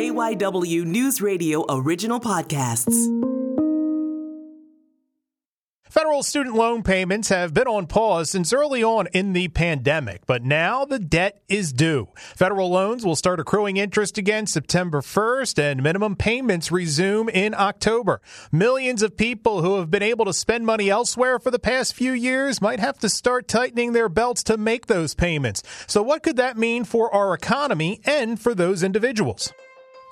KYW News Radio original podcasts. Federal student loan payments have been on pause since early on in the pandemic, but now the debt is due. Federal loans will start accruing interest again September 1st and minimum payments resume in October. Millions of people who have been able to spend money elsewhere for the past few years might have to start tightening their belts to make those payments. So what could that mean for our economy and for those individuals?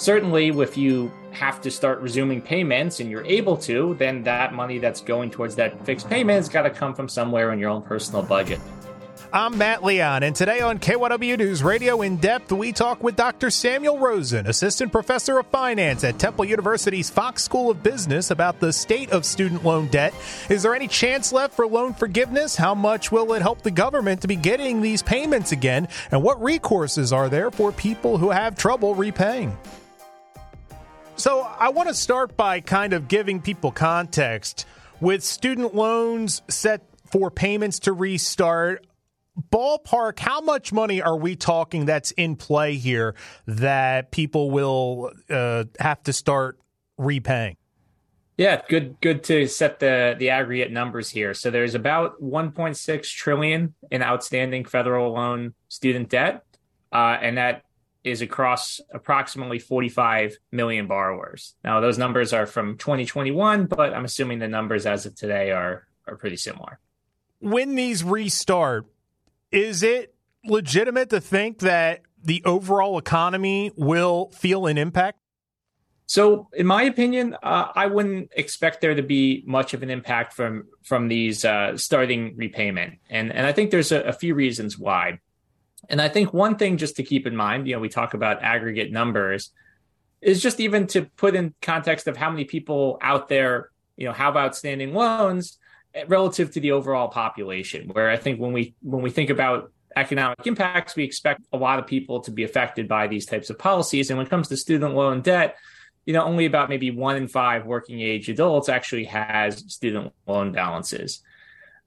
Certainly if you have to start resuming payments and you're able to then that money that's going towards that fixed payment has got to come from somewhere in your own personal budget I'm Matt Leon, and today on KYW News Radio In Depth, we talk with Dr. Samuel Rosen, Assistant Professor of Finance at Temple University's Fox School of Business, about the state of student loan debt. Is there any chance left for loan forgiveness? How much will it help the government to be getting these payments again? And what recourses are there for people who have trouble repaying? So I want to start by kind of giving people context. With student loans set for payments to restart, ballpark, how much money are we talking that's in play here that people will uh, have to start repaying? Yeah, good good to set the the aggregate numbers here. So there's about 1.6 trillion in outstanding federal loan student debt, uh, and that is across approximately 45 million borrowers. Now, those numbers are from 2021, but I'm assuming the numbers as of today are are pretty similar. When these restart, is it legitimate to think that the overall economy will feel an impact? So, in my opinion, uh, I wouldn't expect there to be much of an impact from from these uh, starting repayment, and and I think there's a, a few reasons why. And I think one thing just to keep in mind, you know, we talk about aggregate numbers, is just even to put in context of how many people out there, you know, have outstanding loans relative to the overall population. Where I think when we when we think about economic impacts, we expect a lot of people to be affected by these types of policies. And when it comes to student loan debt, you know, only about maybe one in five working age adults actually has student loan balances.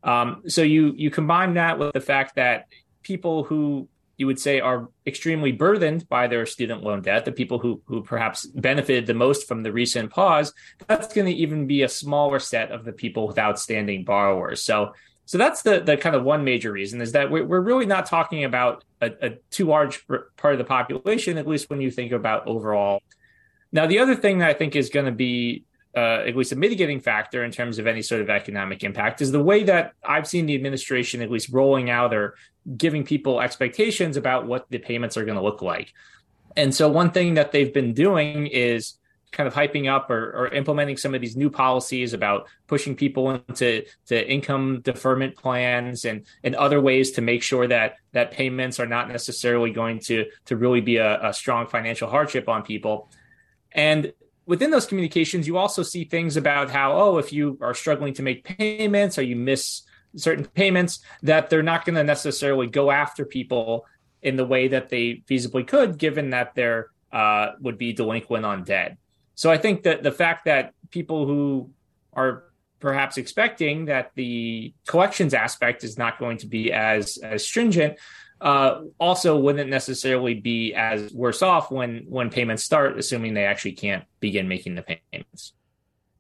Um, so you you combine that with the fact that people who you would say are extremely burdened by their student loan debt, the people who who perhaps benefited the most from the recent pause, that's going to even be a smaller set of the people with outstanding borrowers. So so that's the the kind of one major reason is that we're, we're really not talking about a, a too large part of the population, at least when you think about overall. Now, the other thing that I think is going to be uh, at least a mitigating factor in terms of any sort of economic impact is the way that I've seen the administration at least rolling out or giving people expectations about what the payments are going to look like. And so one thing that they've been doing is kind of hyping up or, or, implementing some of these new policies about pushing people into to income deferment plans and and other ways to make sure that that payments are not necessarily going to to really be a, a strong financial hardship on people. And within those communications, you also see things about how, oh, if you are struggling to make payments or you miss certain payments, that they're not going to necessarily go after people in the way that they feasibly could, given that they're uh, would be delinquent on debt. So I think that the fact that people who are perhaps expecting that the collections aspect is not going to be as as stringent uh, also wouldn't necessarily be as worse off when when payments start, assuming they actually can't begin making the payments.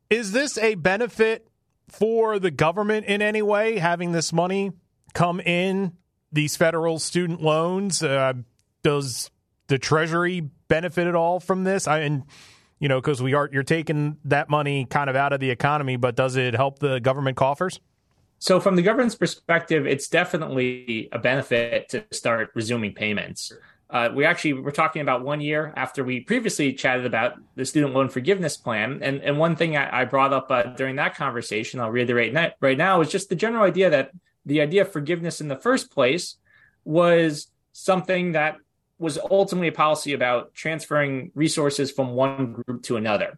Is this a benefit for the government in any way, having this money come in these federal student loans? Uh, does the Treasury benefit at all from this? I and you know because we are you're taking that money kind of out of the economy, but does it help the government coffers? So, from the government's perspective, it's definitely a benefit to start resuming payments. Uh, we actually were talking about one year after we previously chatted about the student loan forgiveness plan, and and one thing I, I brought up uh, during that conversation, I'll reiterate right now, is just the general idea that the idea of forgiveness in the first place was something that was ultimately a policy about transferring resources from one group to another.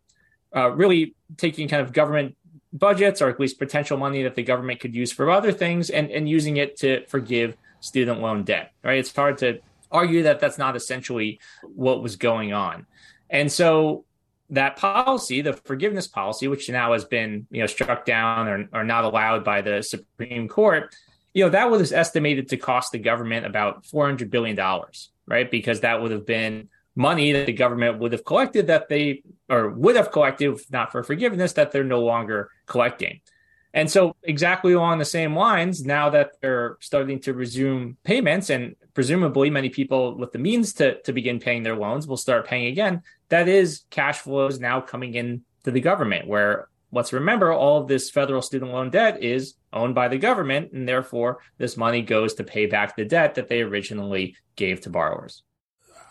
Uh, really taking kind of government budgets or at least potential money that the government could use for other things and, and using it to forgive student loan debt, right? It's hard to argue that that's not essentially what was going on. And so that policy, the forgiveness policy, which now has been, you know, struck down or, or not allowed by the Supreme Court, you know, that was estimated to cost the government about $400 billion, right? Because that would have been money that the government would have collected that they or would have collected if not for forgiveness that they're no longer collecting. And so, exactly along the same lines, now that they're starting to resume payments, and presumably many people with the means to, to begin paying their loans will start paying again, that is cash flows now coming in to the government. Where let's remember, all of this federal student loan debt is owned by the government, and therefore this money goes to pay back the debt that they originally gave to borrowers.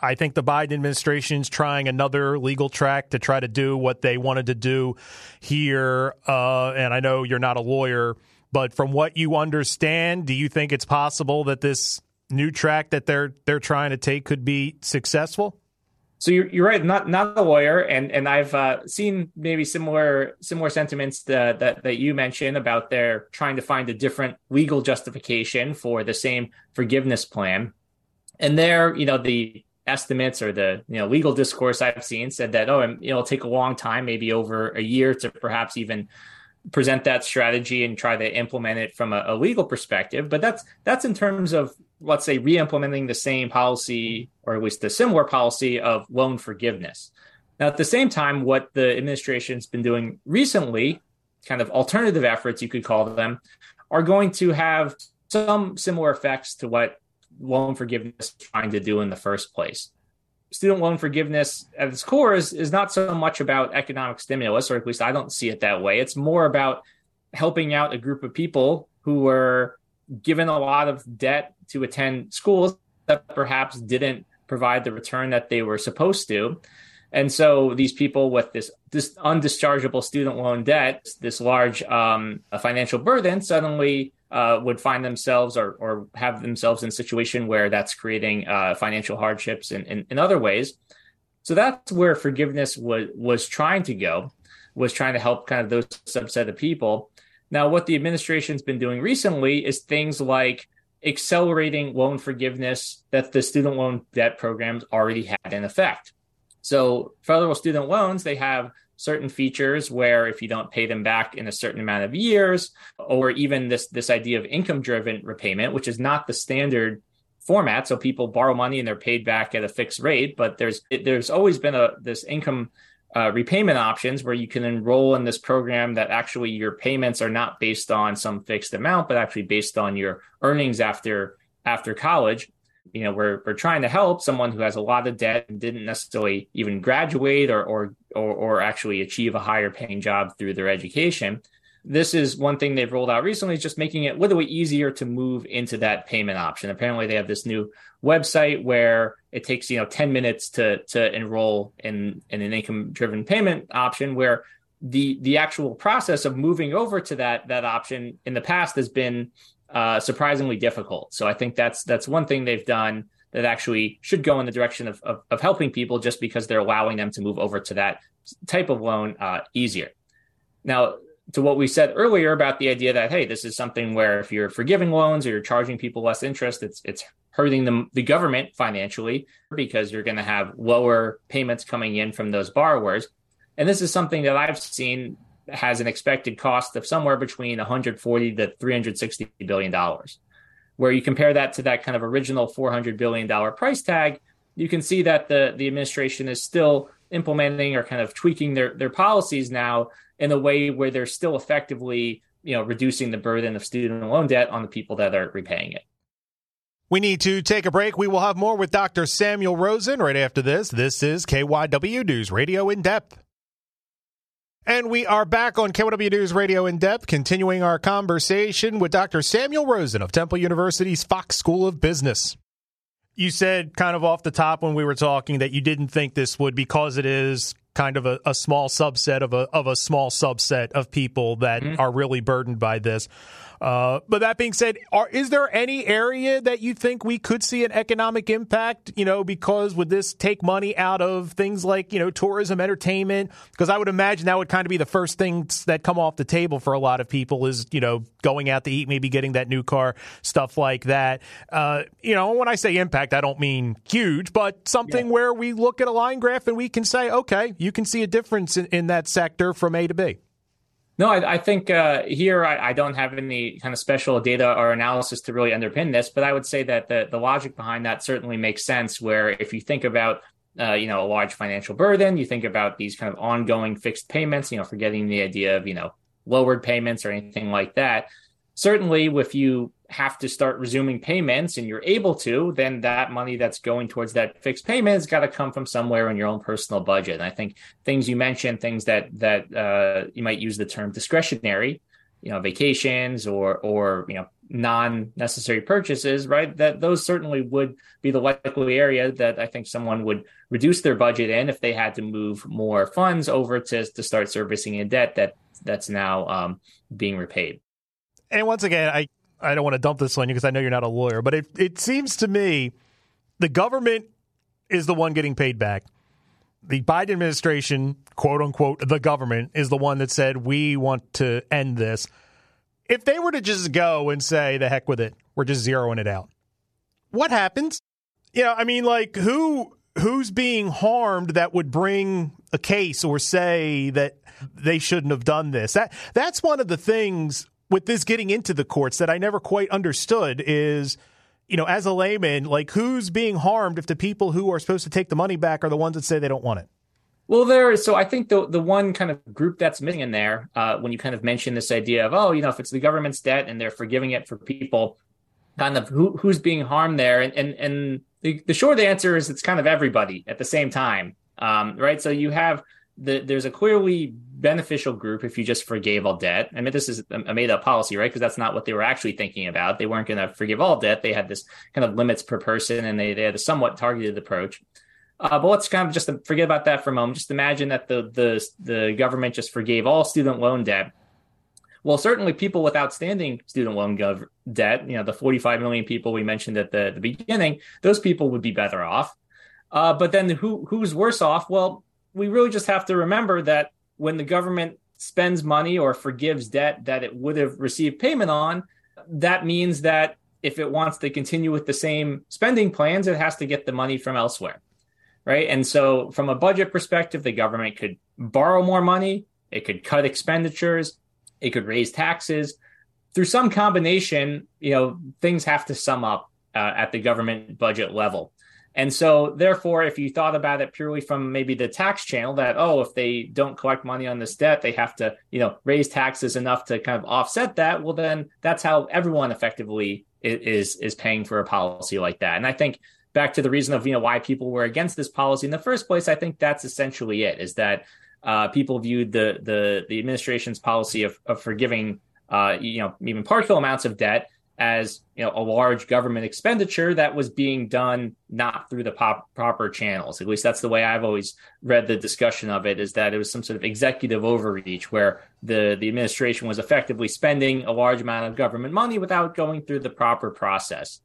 I think the Biden administration is trying another legal track to try to do what they wanted to do here. Uh, and I know you're not a lawyer, but from what you understand, do you think it's possible that this new track that they're they're trying to take could be successful? So you're, you're right, not not a lawyer, and and I've uh, seen maybe similar similar sentiments that, that that you mentioned about their trying to find a different legal justification for the same forgiveness plan. And there, you know, the estimates or the you know legal discourse I've seen said that oh um, it'll take a long time, maybe over a year, to perhaps even present that strategy and try to implement it from a, a legal perspective. But that's that's in terms of let's say re-implementing the same policy or at least the similar policy of loan forgiveness. Now, at the same time, what the administration's been doing recently, kind of alternative efforts, you could call them, are going to have some similar effects to what loan forgiveness trying to do in the first place. Student loan forgiveness at its core is, is not so much about economic stimulus, or at least I don't see it that way. It's more about helping out a group of people who were given a lot of debt to attend schools that perhaps didn't provide the return that they were supposed to. And so these people with this this undischargeable student loan debt, this large um, financial burden, suddenly uh, would find themselves or, or have themselves in a situation where that's creating uh, financial hardships in, in, in, other ways. So that's where forgiveness was was trying to go, was trying to help kind of those subset of people. Now, what the administration's been doing recently is things like accelerating loan forgiveness that the student loan debt programs already had in effect. So federal student loans, they have certain features where if you don't pay them back in a certain amount of years, or even this this idea of income driven repayment, which is not the standard format. So people borrow money and they're paid back at a fixed rate, but there's there's always been a this income uh, repayment options where you can enroll in this program that actually your payments are not based on some fixed amount, but actually based on your earnings after after college you know we're we're trying to help someone who has a lot of debt and didn't necessarily even graduate or or or, or actually achieve a higher paying job through their education. This is one thing they've rolled out recently is just making it literally easier to move into that payment option. Apparently they have this new website where it takes you know 10 minutes to to enroll in in an income driven payment option where the the actual process of moving over to that that option in the past has been uh, surprisingly difficult. So I think that's that's one thing they've done that actually should go in the direction of, of, of helping people just because they're allowing them to move over to that type of loan uh, easier. Now, to what we said earlier about the idea that hey, this is something where if you're forgiving loans or you're charging people less interest, it's it's hurting them the government financially because you're going to have lower payments coming in from those borrowers. And this is something that I've seen has an expected cost of somewhere between 140 to 360 billion dollars. Where you compare that to that kind of original 400 billion dollar price tag, you can see that the the administration is still implementing or kind of tweaking their their policies now in a way where they're still effectively, you know, reducing the burden of student loan debt on the people that are repaying it. We need to take a break. We will have more with Dr. Samuel Rosen right after this. This is KYW News Radio in depth. And we are back on KYW News Radio in depth, continuing our conversation with Dr. Samuel Rosen of Temple University's Fox School of Business. You said kind of off the top when we were talking that you didn't think this would because it is kind of a, a small subset of a of a small subset of people that mm-hmm. are really burdened by this. Uh, but that being said, are, is there any area that you think we could see an economic impact? You know, because would this take money out of things like you know tourism, entertainment? Because I would imagine that would kind of be the first things that come off the table for a lot of people is you know going out to eat, maybe getting that new car, stuff like that. Uh, you know, when I say impact, I don't mean huge, but something yeah. where we look at a line graph and we can say, okay, you can see a difference in, in that sector from A to B. No, I, I think uh, here I, I, don't have any kind of special data or analysis to really underpin this, but I would say that the, the logic behind that certainly makes sense. Where if you think about uh, you know, a large financial burden. You think about these kind of ongoing fixed payments, you know, forgetting the idea of, you know, lowered payments or anything like that. Certainly, if you have to start resuming payments and you're able to, then that money that's going towards that fixed payment has got to come from somewhere in your own personal budget. And I think things you mentioned, things that that uh, you might use the term discretionary, you know, vacations or or you know non-necessary purchases, right? That those certainly would be the likely area that I think someone would reduce their budget in if they had to move more funds over to to start servicing a debt that that's now um, being repaid. And once again, I I don't want to dump this on you because I know you're not a lawyer, but it, it seems to me the government is the one getting paid back. The Biden administration, quote unquote, the government is the one that said, we want to end this. If they were to just go and say, the heck with it, we're just zeroing it out, what happens? You know, I mean, like, who who's being harmed that would bring a case or say that they shouldn't have done this? That that's one of the things with this getting into the courts that I never quite understood is you know, as a layman, like who's being harmed if the people who are supposed to take the money back are the ones that say they don't want it? Well, there. So I think the the one kind of group that's missing in there, uh, when you kind of mention this idea of, oh, you know, if it's the government's debt and they're forgiving it for people, kind of who who's being harmed there, and and and the, the short answer is it's kind of everybody at the same time, um, right? So you have the, there's a clearly beneficial group if you just forgave all debt. I mean, this is a made up policy, right? Because that's not what they were actually thinking about. They weren't going to forgive all debt. They had this kind of limits per person and they, they had a somewhat targeted approach. Uh, but let's kind of just forget about that for a moment. Just imagine that the, the, the government just forgave all student loan debt. Well, certainly people with outstanding student loan gov- debt, you know, the 45 million people we mentioned at the, the beginning, those people would be better off. Uh, but then who who's worse off? Well, we really just have to remember that when the government spends money or forgives debt that it would have received payment on, that means that if it wants to continue with the same spending plans, it has to get the money from elsewhere. Right. And so, from a budget perspective, the government could borrow more money, it could cut expenditures, it could raise taxes. Through some combination, you know, things have to sum up uh, at the government budget level. And so, therefore, if you thought about it purely from maybe the tax channel, that oh, if they don't collect money on this debt, they have to, you know, raise taxes enough to kind of offset that. Well, then that's how everyone effectively is is paying for a policy like that. And I think back to the reason of you know why people were against this policy in the first place, I think that's essentially it. Is that uh, people viewed the the the administration's policy of of forgiving uh, you know even partial amounts of debt as you know a large government expenditure that was being done not through the pop, proper channels. At least that's the way i've always read the discussion of it is that it was some sort of executive overreach where the the administration was effectively spending a large amount of government money without going through the proper process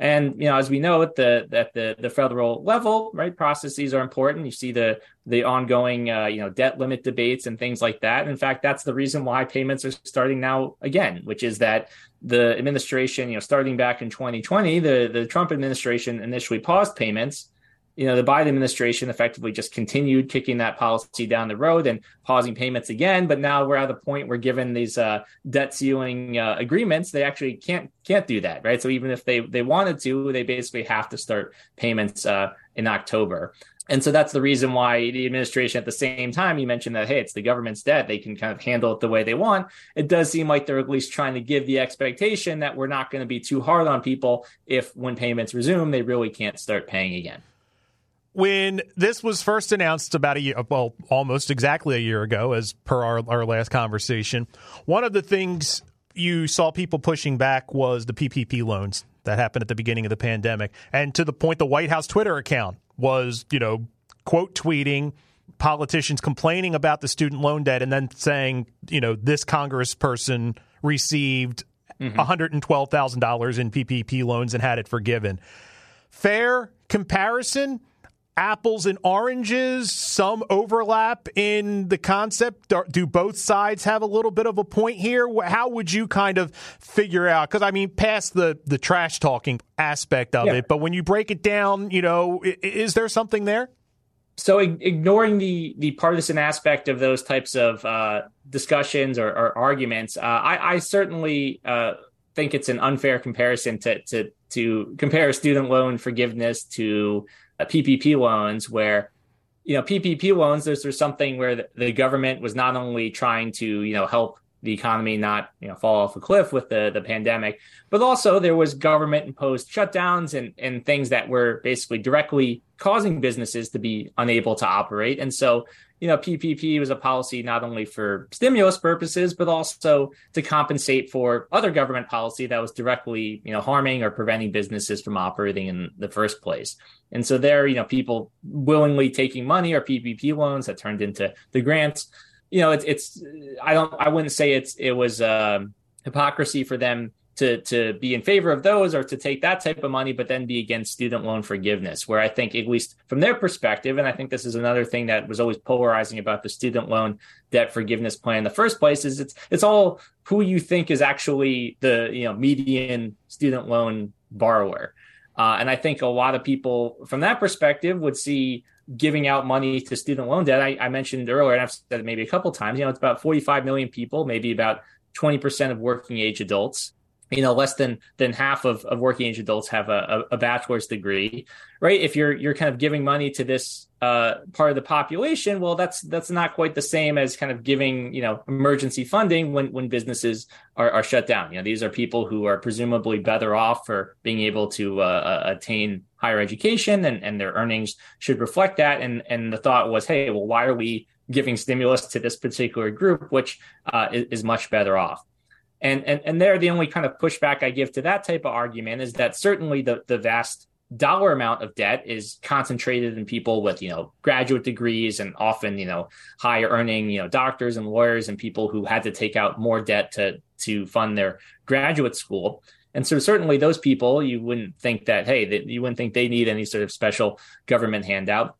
and you know, as we know at the at the the federal level, right, processes are important. You see the the ongoing uh, you know debt limit debates and things like that. In fact, that's the reason why payments are starting now again, which is that the administration, you know, starting back in 2020, the the Trump administration initially paused payments you know, the Biden administration effectively just continued kicking that policy down the road and pausing payments again. But now we're at a point where, given these uh, debt ceiling uh, agreements, they actually can't can't do that, right? So even if they they wanted to, they basically have to start payments uh, in October. And so that's the reason why the administration, at the same time, you mentioned that, hey, it's the government's debt. They can kind of handle it the way they want. It does seem like they're at least trying to give the expectation that we're not going to be too hard on people if, when payments resume, they really can't start paying again when this was first announced about a year, well, almost exactly a year ago, as per our, our last conversation, one of the things you saw people pushing back was the PPP loans that happened at the beginning of the pandemic. And to the point, the White House Twitter account was, you know, quote tweeting politicians complaining about the student loan debt and then saying, you know, this congressperson received mm-hmm. $112,000 in PPP loans and had it forgiven. Fair comparison apples and oranges, some overlap in the concept. Do both sides have a little bit of a point here? How would you kind of figure out? Because I mean, past the the trash talking aspect of yeah. it, but when you break it down, you know, is there something there? So ignoring the the partisan aspect of those types of uh, discussions or, or arguments, uh, I, I, certainly uh, think it's an unfair comparison to to to compare student loan forgiveness to Uh, PPP loans where you know PPP loans there's there's something where the, the government was not only trying to you know help the economy not you know fall off a cliff with the the pandemic. But also there was government imposed shutdowns and and things that were basically directly causing businesses to be unable to operate. And so you know PPP was a policy not only for stimulus purposes but also to compensate for other government policy that was directly you know harming or preventing businesses from operating in the first place. And so there you know people willingly taking money or PPP loans that turned into the grants you know, it's it's I don't I wouldn't say it's it was um, hypocrisy for them to to be in favor of those or to take that type of money, but then be against student loan forgiveness. Where I think at least from their perspective, and I think this is another thing that was always polarizing about the student loan debt forgiveness plan in the first place is it's it's all who you think is actually the you know median student loan borrower. Uh, and I think a lot of people from that perspective would see giving out money to student loan debt. I, I, mentioned earlier, and I've said it maybe a couple times, you know, it's about 45 million people, maybe about 20% of working age adults. You know, less than than half of, of working age adults have a, a, a bachelor's degree, right? If you're you're kind of giving money to this uh, part of the population, well, that's that's not quite the same as kind of giving you know emergency funding when when businesses are, are shut down. You know, these are people who are presumably better off for being able to uh, uh, attain higher education, and and their earnings should reflect that. And and the thought was, hey, well, why are we giving stimulus to this particular group, which uh, is, is much better off? And, and and there, the only kind of pushback I give to that type of argument is that certainly the the vast dollar amount of debt is concentrated in people with you know graduate degrees and often you know higher earning you know doctors and lawyers and people who had to take out more debt to to fund their graduate school. And so certainly those people you wouldn't think that hey that you wouldn't think they need any sort of special government handout.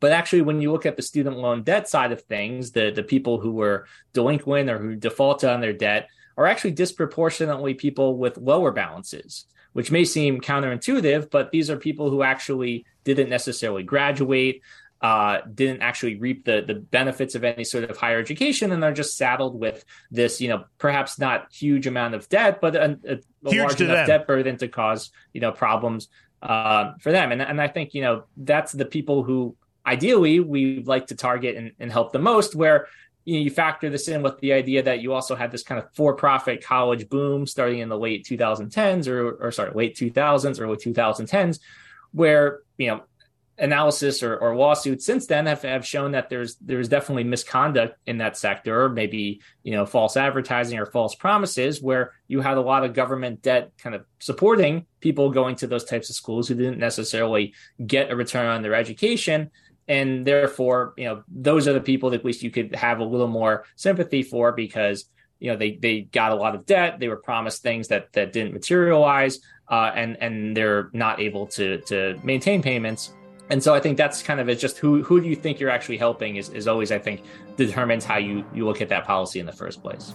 But actually when you look at the student loan debt side of things the the people who were delinquent or who defaulted on their debt are actually disproportionately people with lower balances which may seem counterintuitive, but these are people who actually didn't necessarily graduate, uh, didn't actually reap the the benefits of any sort of higher education, and they're just saddled with this, you know, perhaps not huge amount of debt, but a, a, a large enough them. debt burden to cause you know problems uh, for them. And and I think you know that's the people who ideally we like to target and, and help the most, where you, know, you factor this in with the idea that you also had this kind of for-profit college boom starting in the late 2010s or, or sorry, late 2000s, early 2010s, where you know analysis or, or lawsuits since then have, have shown that there's there's definitely misconduct in that sector, or maybe you know false advertising or false promises, where you had a lot of government debt kind of supporting people going to those types of schools who didn't necessarily get a return on their education and therefore you know those are the people that at least you could have a little more sympathy for because you know they they got a lot of debt they were promised things that that didn't materialize uh, and and they're not able to to maintain payments and so I think that's kind of it's just who who do you think you're actually helping is, is always I think determines how you you look at that policy in the first place.